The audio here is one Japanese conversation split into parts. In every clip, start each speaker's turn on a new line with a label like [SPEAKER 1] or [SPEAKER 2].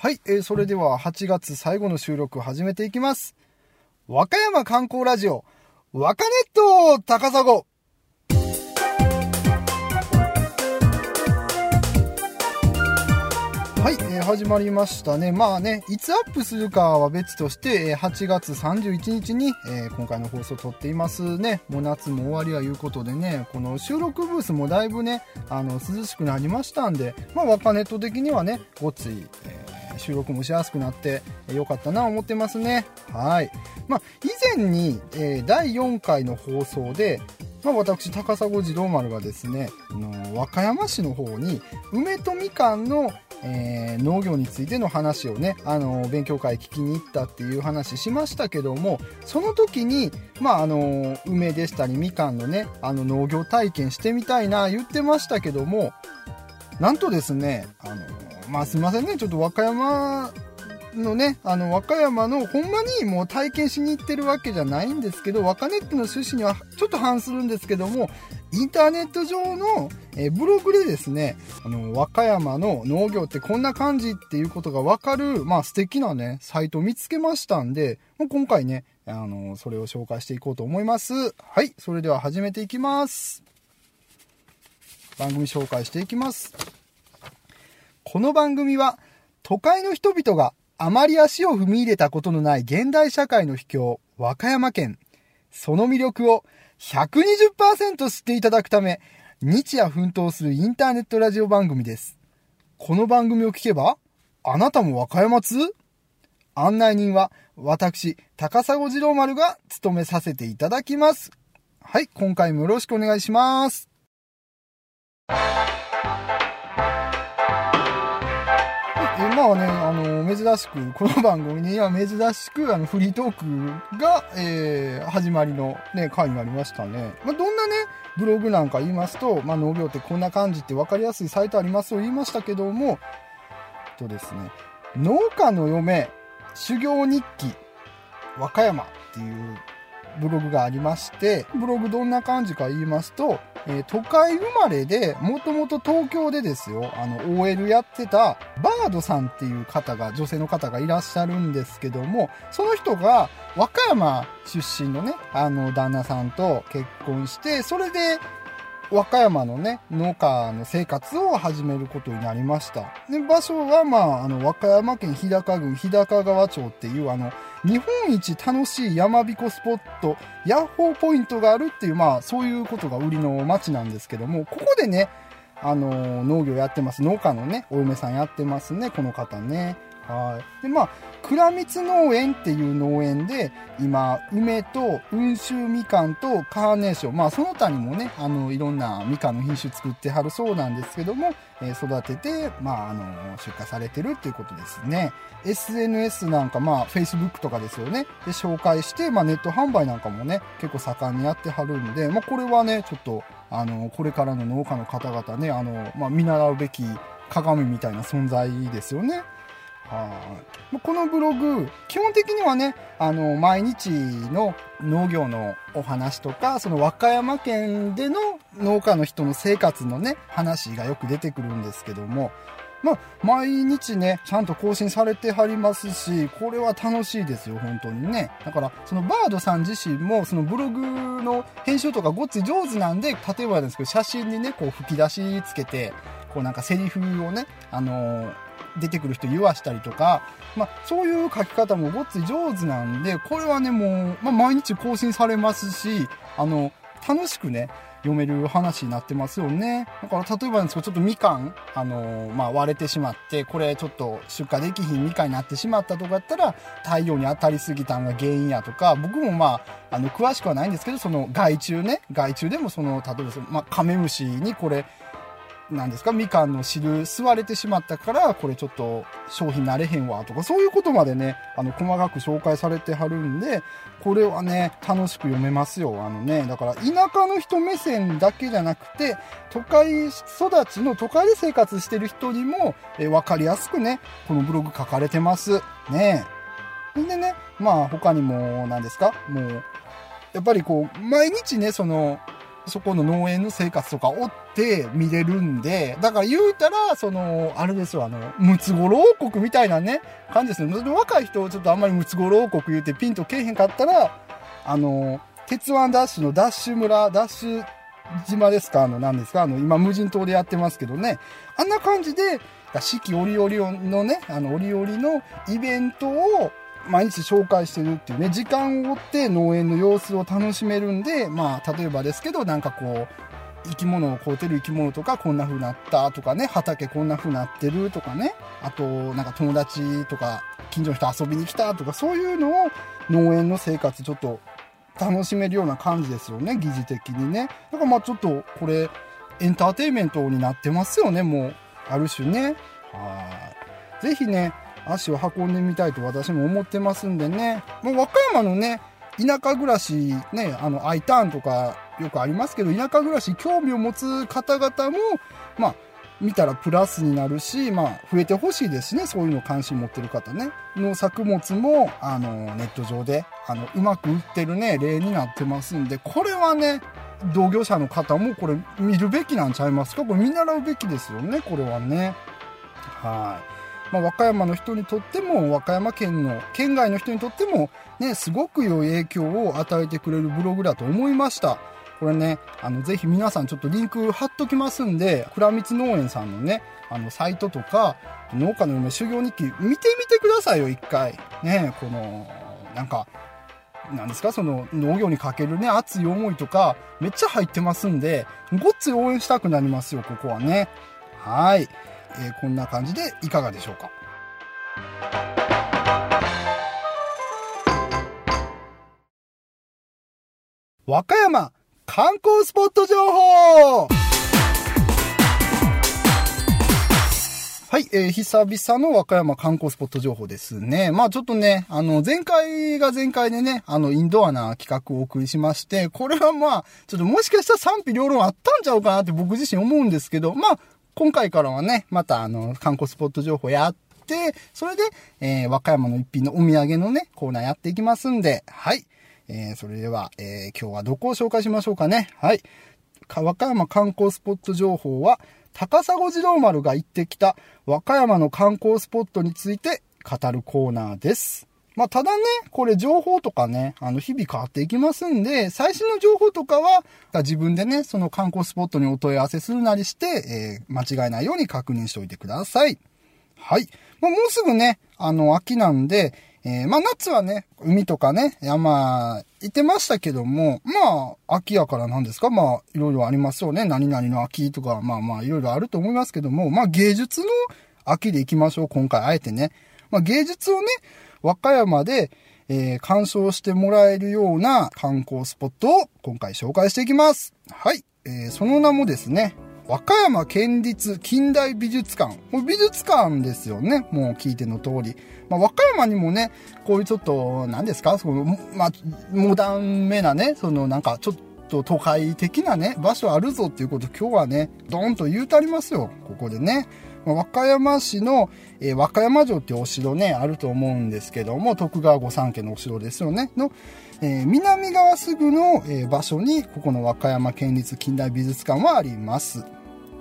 [SPEAKER 1] はい、えーそれでは8月最後の収録始めていきます。和歌山観光ラジオ、和歌ネット高砂。はい、えー始まりましたね。まあね、いつアップするかは別として、えー8月31日に、えー今回の放送撮っていますね。もう夏も終わりはいうことでね、この収録ブースもだいぶね、あの、涼しくなりましたんで、まあ、ワカネット的にはね、ごつい、えー収録もしやすくなってえーよかったな思ってますね。はい。まあ、以前に、えー第4回の放送で、まあ、私、高砂児童丸がですね、の和歌山市の方に、梅とみかんの、えー農業についての話をね、あの勉強会聞きに行ったっていう話しましたけども、その時に、まあ、あの梅でしたりみかんのね、あの農業体験してみたいな言ってましたけども、なんとですね、あのまあ、すいませんね、ちょっと和歌山のね、あの、和歌山の、ほんまにもう体験しに行ってるわけじゃないんですけど、和歌ネットの趣旨にはちょっと反するんですけども、インターネット上の、えブログでですね、あの、和歌山の農業ってこんな感じっていうことがわかる、まあ素敵なね、サイトを見つけましたんで、もう今回ね、あの、それを紹介していこうと思います。はい、それでは始めていきます。番組紹介していきます。この番組は都会の人々があまり足を踏み入れたことのない現代社会の秘境、和歌山県。その魅力を120%知っていただくため、日夜奮闘するインターネットラジオ番組です。この番組を聞けば、あなたも和歌山通？案内人は私、高砂次郎丸が務めさせていただきます。はい、今回もよろしくお願いします。えまあね、あの、珍しく、この番組には珍しく、あの、フリートークが、えー始まりのね、回になりましたね。まあ、どんなね、ブログなんか言いますと、まあ、農業ってこんな感じって分かりやすいサイトありますと言いましたけども、とですね、農家の嫁、修行日記、和歌山っていうブログがありまして、ブログどんな感じか言いますと、えー都会生まれで、もともと東京でですよ、あの、OL やってた、バードさんっていう方が、女性の方がいらっしゃるんですけども、その人が、和歌山出身のね、あの、旦那さんと結婚して、それで、和歌山のね、農家の生活を始めることになりました。で、場所は、まあ、あの、和歌山県日高郡日高川町っていう、あの、日本一楽しい山彦スポット、ヤッホーポイントがあるっていう、まあ、そういうことが売りの町なんですけども、ここでね、あの、農業やってます。農家のね、お嫁さんやってますね、この方ね。はい。で、まあ、倉光農園っていう農園で、今、梅と温州みかんとカーネーション、まあ、その他にもね、あの、いろんなみかんの品種作ってはるそうなんですけども、えー育てて、まあ、あの、出荷されてるっていうことですね。SNS なんか、まあ、Facebook とかですよね。で、紹介して、まあ、ネット販売なんかもね、結構盛んにやってはるんで、まあ、これはね、ちょっと、あの、これからの農家の方々ね、あの、まあ、見習うべき鏡みたいな存在ですよね。はい。このブログ、基本的にはね、あの、毎日の農業のお話とか、その和歌山県での農家の人の生活のね、話がよく出てくるんですけども、まあ、毎日ね、ちゃんと更新されてはりますし、これは楽しいですよ、本当にね。だから、そのバードさん自身も、そのブログの編集とかごっつい上手なんで、例えばですけど、写真にね、こう吹き出しつけて、こうなんかセリフをね、あのー出てくる人言わしたりとか、まあ、そういう書き方もごっつい上手なんで、これはね、もう、まあ、毎日更新されますし、あの、楽しくね、読める話になってますよね。だから、例えばなんですけど、ちょっとみかん、あの、まあ、割れてしまって、これちょっと出荷できひんみかんになってしまったとかやったら、太陽に当たりすぎたのが原因やとか、僕もまあ、あの、詳しくはないんですけど、その害虫ね、害虫でもその、例えばその、まあ、カメムシにこれ、なんですか？みかんの汁吸われてしまったから、これちょっと商品なれへんわとか、そういうことまでね、あの、細かく紹介されてはるんで、これはね、楽しく読めますよ。あのね、だから田舎の人目線だけじゃなくて、都会育ちの都会で生活してる人にも、えーわかりやすくね、このブログ書かれてます。ねえ。でね、まあ他にも、何ですか？もう、やっぱりこう、毎日ね、その、そこの農園の生活とか追って見れるんで、だから言うたら、その、あれですよ、あの、ムツゴロウ王国みたいなね、感じですね。若い人、ちょっとあんまりムツゴロウ王国言うてピンとけえへんかったら、あの、鉄腕ダッシュのダッシュ村、ダッシュ島ですか？あの、何ですか？あの、今無人島でやってますけどね。あんな感じで、四季折々のね、あの、折々のイベントを毎日紹介してるっていうね、時間を追って農園の様子を楽しめるんで、まあ、例えばですけど、なんかこう、生き物を飼うてる生き物とかこんな風になったとかね、畑こんな風になってるとかね、あと、なんか友達とか近所の人遊びに来たとか、そういうのを農園の生活ちょっと楽しめるような感じですよね、疑似的にね。だからまあちょっとこれ、エンターテインメントになってますよね、もう。ある種ね。はい。ぜひね、足を運んでみたいと私も思ってますんでね。もう和歌山のね、田舎暮らし、ね、あの、I ターンとかよくありますけど、田舎暮らし興味を持つ方々も、まあ、見たらプラスになるし、まあ、増えてほしいですしね、そういうの関心持ってる方ね。の作物も、あの、ネット上で、あの、うまく売ってるね、例になってますんで、これはね、同業者の方もこれ見るべきなんちゃいますか？これ見習うべきですよね、これはね。はい。まあ、和歌山の人にとっても、和歌山県の、県外の人にとっても、ね、すごく良い影響を与えてくれるブログだと思いました。これね、あの、ぜひ皆さんちょっとリンク貼っときますんで、倉光農園さんのね、あの、サイトとか、農家の夢修行日記、見てみてくださいよ、一回。ね、この、なんか、なんですか、その農業にかけるね、熱い思いとか、めっちゃ入ってますんで、ごっつい応援したくなりますよ、ここはね。はい。えー、こんな感じでいかがでしょうか？和歌山観光スポット情報はい、えー、久々の和歌山観光スポット情報ですね。まあちょっとね、あの、前回が前回でね、あの、インドアな企画をお送りしまして、これはまあ、ちょっともしかしたら賛否両論あったんちゃうかなって僕自身思うんですけど、まあ、今回からはね、またあの、観光スポット情報やって、それで、えー、和歌山の一品のお土産のね、コーナーやっていきますんで、はい。えー、それでは、えー、今日はどこを紹介しましょうかね。はい。和歌山観光スポット情報は、高砂次郎丸が行ってきた和歌山の観光スポットについて語るコーナーです。まあ、ただね、これ情報とかね、あの、日々変わっていきますんで、最新の情報とかは、自分でね、その観光スポットにお問い合わせするなりして、えー、間違えないように確認しておいてください。はい。ま、もうすぐね、あの、秋なんで、えー、まあ、夏はね、海とかね、山、行ってましたけども、まあ、秋やからなんですか？まあ、いろいろありますよね。何々の秋とか、まあまあ、いろいろあると思いますけども、まあ、芸術の秋で行きましょう。今回、あえてね。まあ、芸術をね、和歌山で、えー、鑑賞してもらえるような観光スポットを今回紹介していきます。はい。えー、その名もですね、和歌山県立近代美術館。もう美術館ですよね。もう聞いての通り。まあ、和歌山にもね、こういうちょっと、何ですか？その、まあ、モダンめなね、そのなんかちょっとと都会的なね、場所あるぞっていうこと今日はね、ドーンと言うてありますよ。ここでね。和歌山市の、えー、和歌山城っていうお城ね、あると思うんですけども、徳川御三家のお城ですよね。の、えー、南側すぐの、えー、場所に、ここの和歌山県立近代美術館はあります。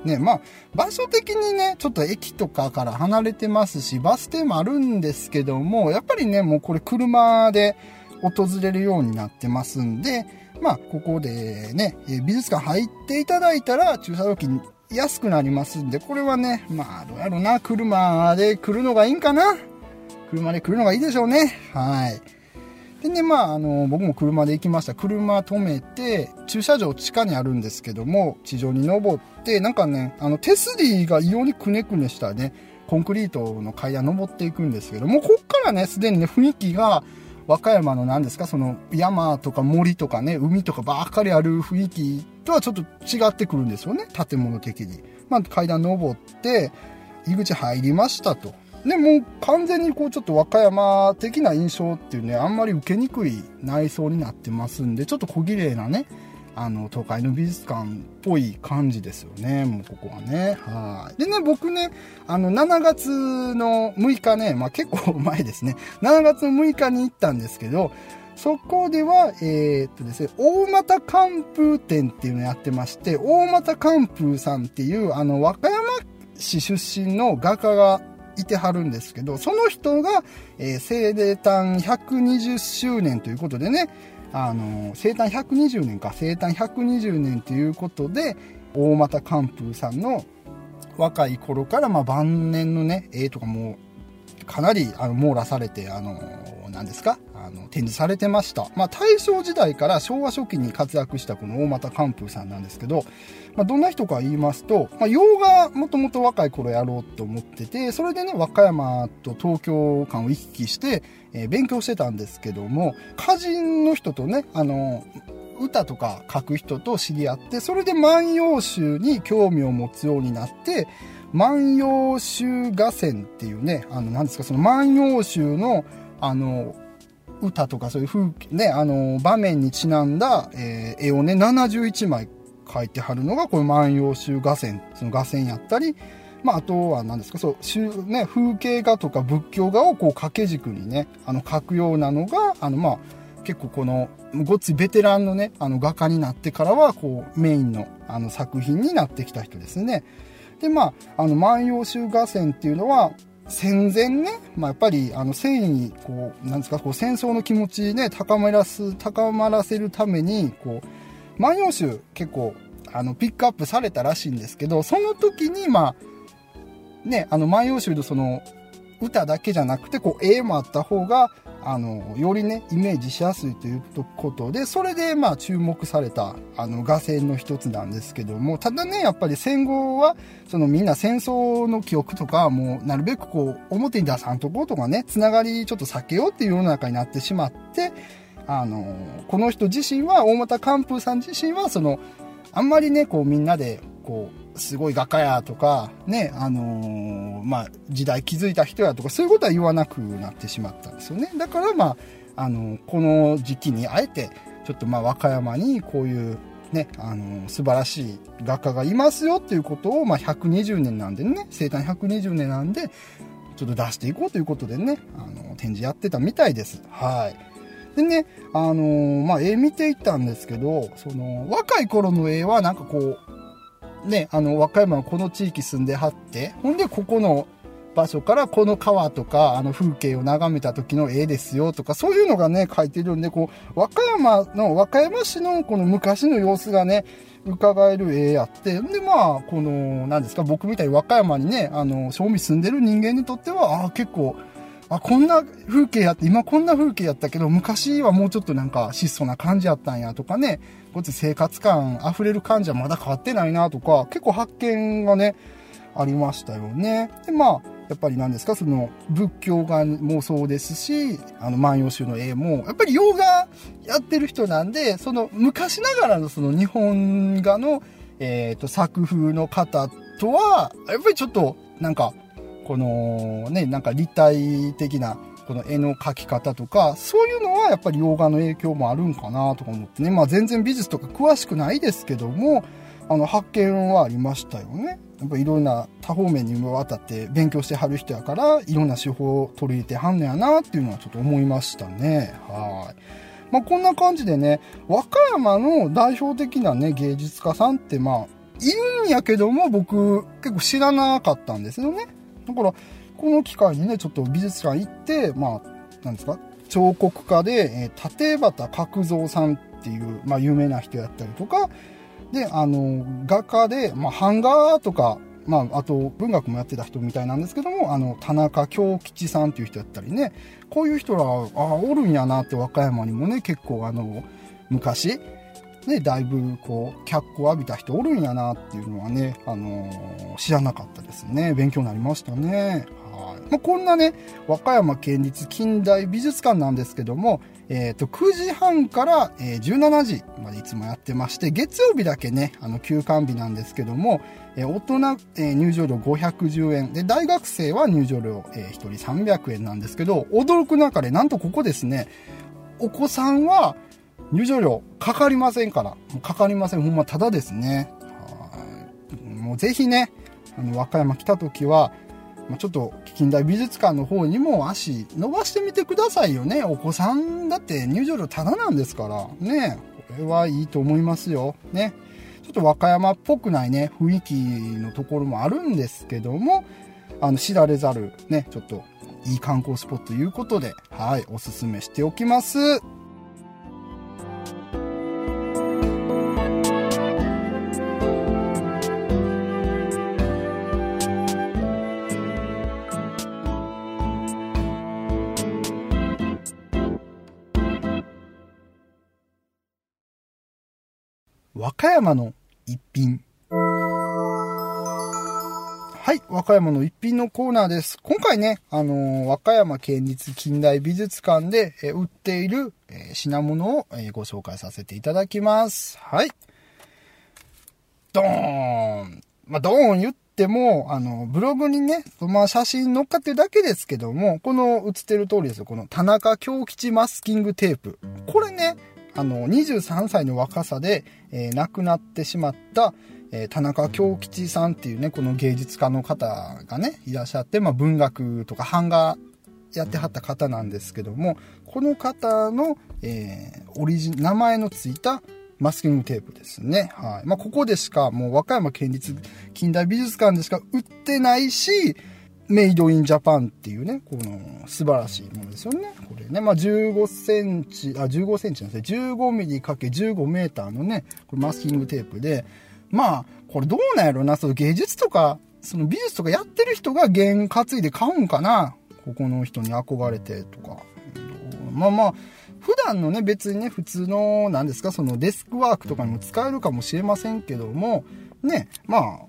[SPEAKER 1] ね、まあ、場所的にね、ちょっと駅とかから離れてますし、バス停もあるんですけども、やっぱりね、もうこれ車で訪れるようになってますんで、まあ、ここでね、美術館入っていただいたら、駐車料金安くなりますんで、これはね、まあ、どうやろうな、車で来るのがいいんかな？車で来るのがいいでしょうね。はい。でね、まあ、あの、僕も車で行きました。車止めて、駐車場地下にあるんですけども、地上に登って、なんかね、あの、手すりが異様にくねくねしたね、コンクリートの階段登っていくんですけども、こっからね、すでにね、雰囲気が、和歌山の何ですか、その山とか森とかね、海とかばっかりある雰囲気とはちょっと違ってくるんですよね、建物的に。まあ、階段登って、入り口入りましたと。で、もう完全にこうちょっと和歌山的な印象っていうね、あんまり受けにくい内装になってますんで、ちょっと小綺麗なね、あの、東海の美術館っぽい感じですよね。もうここはね。はい。でね、僕ね、あの、7月の6日ね、まあ結構 前ですね。7月の6日に行ったんですけど、そこでは、えー、っとですね、大俣寒風展っていうのをやってまして、大俣寒風さんっていう、あの、和歌山市出身の画家がいてはるんですけど、その人が、えー、生誕120周年ということでね、あの、生誕120年か、生誕120年ということで、大俣寒風さんの若い頃から、まあ、晩年のね、絵とかも、かなり、あの、網羅されて、あの、何ですかあの、展示されてました。まあ、大正時代から昭和初期に活躍したこの大俣寒風さんなんですけど、まあ、どんな人か言いますと、まあ、洋画もともと若い頃やろうと思ってて、それでね、和歌山と東京間を行き来して、えー、勉強してたんですけども、歌人の人とね、あの、歌とか書く人と知り合って、それで万葉集に興味を持つようになって、万葉集画線っていうね、あの、なんですか、その万葉集の、あの、歌とかそういう風景、ね、あの、場面にちなんだ、えー、絵をね、71枚描いてはるのが、この万葉集画線、その画線やったり、まあ、あとは何ですか、そう、ね、風景画とか仏教画をこう掛け軸にね、あの、描くようなのが、あの、まあ、結構この、ごっついベテランのね、あの画家になってからは、こう、メインのあの作品になってきた人ですね。で、まあ、あの、万葉集画線っていうのは、戦前ね、まあ、やっぱり、あの、戦意に、こう、なんですか、こう、戦争の気持ちね、高まらす、高まらせるために、こう、万葉集結構、あの、ピックアップされたらしいんですけど、その時に、まあ、ね、あの、万葉集のその、歌だけじゃなくて、こう、絵もあった方が、あの、よりね、イメージしやすいということで、それで、まあ、注目された、あの、画線の一つなんですけども、ただね、やっぱり戦後は、そのみんな戦争の記憶とか、もう、なるべくこう、表に出さんとこうとかね、つながりちょっと避けようっていう世の中になってしまって、あの、この人自身は、大俣寒風さん自身は、その、あんまりね、こう、みんなで、こう、すごい画家やとか、ね、あのー、まあ、時代気づいた人やとか、そういうことは言わなくなってしまったんですよね。だから、まあ、あのー、この時期にあえて、ちょっとまあ、和歌山にこういう、ね、あのー、素晴らしい画家がいますよっていうことを、まあ、120年なんでね、生誕120年なんで、ちょっと出していこうということでね、あの、展示やってたみたいです。はい。でね、あのまあ、絵見ていったんですけど、その、若い頃の絵はなんかこう、ね、あの、和歌山のこの地域住んではって、ほんで、ここの場所からこの川とか、あの風景を眺めた時の絵ですよとか、そういうのがね、書いてるんで、こう、和歌山の、和歌山市のこの昔の様子がね、伺える絵やって、で、まあ、この、何ですか、僕みたいに和歌山にね、あの、正味住んでる人間にとっては、ああ、結構、あ、こんな風景やって、今こんな風景やったけど、昔はもうちょっとなんか質素な感じやったんやとかね、こっち生活感溢れる感じはまだ変わってないなとか、結構発見がね、ありましたよね。で、まあ、やっぱり何ですか、その仏教画もそうですし、あの万葉集の絵も、やっぱり洋画やってる人なんで、その昔ながらのその日本画の、えっ、ー、と、作風の方とは、やっぱりちょっと、なんか、このね、なんか立体的なこの絵の描き方とか、そういうのはやっぱり洋画の影響もあるんかなとか思ってね。まあ全然美術とか詳しくないですけども、あの発見はありましたよね。やっぱいろんな多方面にわたって勉強してはる人やから、いろんな手法を取り入れてはんのやなっていうのはちょっと思いましたね。はい。まあこんな感じでね、和歌山の代表的なね、芸術家さんってまあ、いるんやけども僕結構知らなかったんですよね。だから、この機会にね、ちょっと美術館行って、まあ、なんですか、彫刻家で、えー、立畑角蔵さんっていう、まあ、有名な人やったりとか、で、あの、画家で、まあ、版画とか、まあ、あと文学もやってた人みたいなんですけども、あの、田中京吉さんっていう人やったりね、こういう人ら、あ、おるんやなって和歌山にもね、結構あの、昔、ね、だいぶこう、脚光を浴びた人おるんやなっていうのはね、あのー、知らなかったですね。勉強になりましたね。はい。まあ、こんなね、和歌山県立近代美術館なんですけども、え、ー、と、9時半から、え、17時までいつもやってまして、月曜日だけね、あの、休館日なんですけども、え、大人、え、入場料510円。で、大学生は入場料、え、1人300円なんですけど、驚く中で、なんとここですね、お子さんは、入場料かかりませんから。かかりません。ほんまただですね。もうぜひね、あの、和歌山来た時は、ちょっと近代美術館の方にも足伸ばしてみてくださいよね。お子さんだって入場料タダなんですから。ね。これはいいと思いますよ。ね。ちょっと和歌山っぽくないね、雰囲気のところもあるんですけども、あの、知られざるね、ちょっといい観光スポットということで、はい、おすすめしておきます。山の一品。はい、和歌山の一品のコーナーです。今回ね、あのー、和歌山県立近代美術館で、え売っている、え品物を、えご紹介させていただきます。はい。ドーンまあ、ドーン言っても、あの、ブログにね、まあ、写真載っかってるだけですけども、この映ってる通りですよ。この田中京吉マスキングテープ。これね、あの、23歳の若さで、えー、亡くなってしまった、えー、田中京吉さんっていうね、この芸術家の方がね、いらっしゃって、まあ、文学とか版画やってはった方なんですけども、この方の、えー、オリジ、名前のついたマスキングテープですね。はい。まあ、ここでしか、もう和歌山県立近代美術館でしか売ってないし、メイドインジャパンっていうね、この素晴らしいものですよね。これね、まあ、15センチ、あ、15センチなんですね。15ミリ ×15 メーターのね、これマスキングテープで、まあ、これどうなんやろな、その芸術とか、その美術とかやってる人が原担いで買うんかな。ここの人に憧れてとか。まあまあ、普段のね、別にね、普通の、何ですか、そのデスクワークとかにも使えるかもしれませんけども、ね、まあ、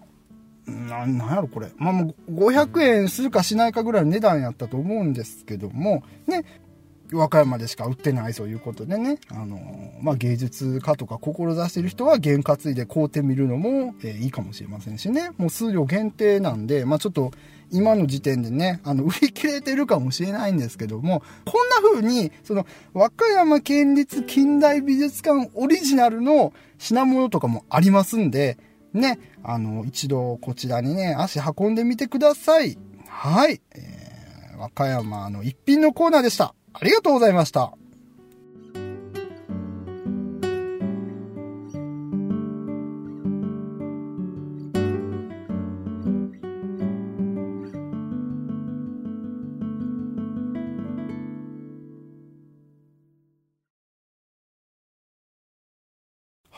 [SPEAKER 1] な、なんやろこれ。まあ500円するかしないかぐらいの値段やったと思うんですけども、ね、和歌山でしか売ってないということでね、あのまあ、芸術家とか志してる人は原担いで買うてみるのも、えー、いいかもしれませんしね、もう数量限定なんで、まあ、ちょっと今の時点でね、あの、売り切れてるかもしれないんですけども、こんな風に、その、和歌山県立近代美術館オリジナルの品物とかもありますんで、ね、あの、一度こちらにね、足運んでみてください。はい。えー、和歌山の一品のコーナーでした。ありがとうございました。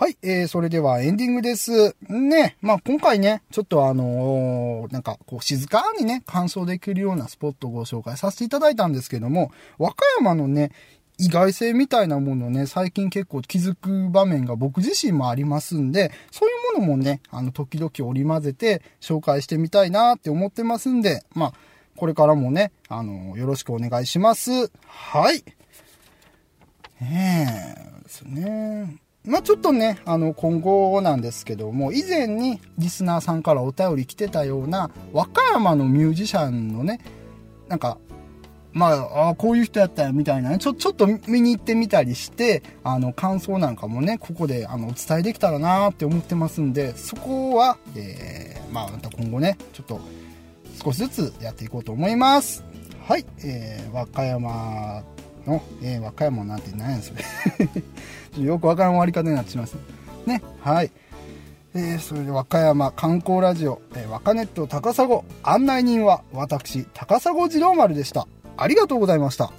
[SPEAKER 1] はい、えー、それではエンディングです。ね、まあ今回ね、ちょっとあのー、なんかこう静かにね、鑑賞できるようなスポットをご紹介させていただいたんですけども、和歌山のね、意外性みたいなものをね、最近結構気づく場面が僕自身もありますんで、そういうものもね、あの、時々織り交ぜて紹介してみたいなって思ってますんで、まあ、これからもね、あの、よろしくお願いします。はい。ええー、ですね。まあ、ちょっとね、あの、今後なんですけども、以前にリスナーさんからお便り来てたような、和歌山のミュージシャンのね、なんか、まあ、あこういう人やったよみたいなね、ちょ、ちょっと見に行ってみたりして、あの、感想なんかもね、ここで、あの、お伝えできたらなって思ってますんで、そこは、えー、まあ、また今後ね、ちょっと、少しずつやっていこうと思います。はい、えー、和歌山の、えー、和歌山なんて何やそれよくわからん終わり方になってしまいますねはい。えー、それで和歌山観光ラジオ、えー、和歌ネット高砂案内人は私高砂次郎丸でした。ありがとうございました。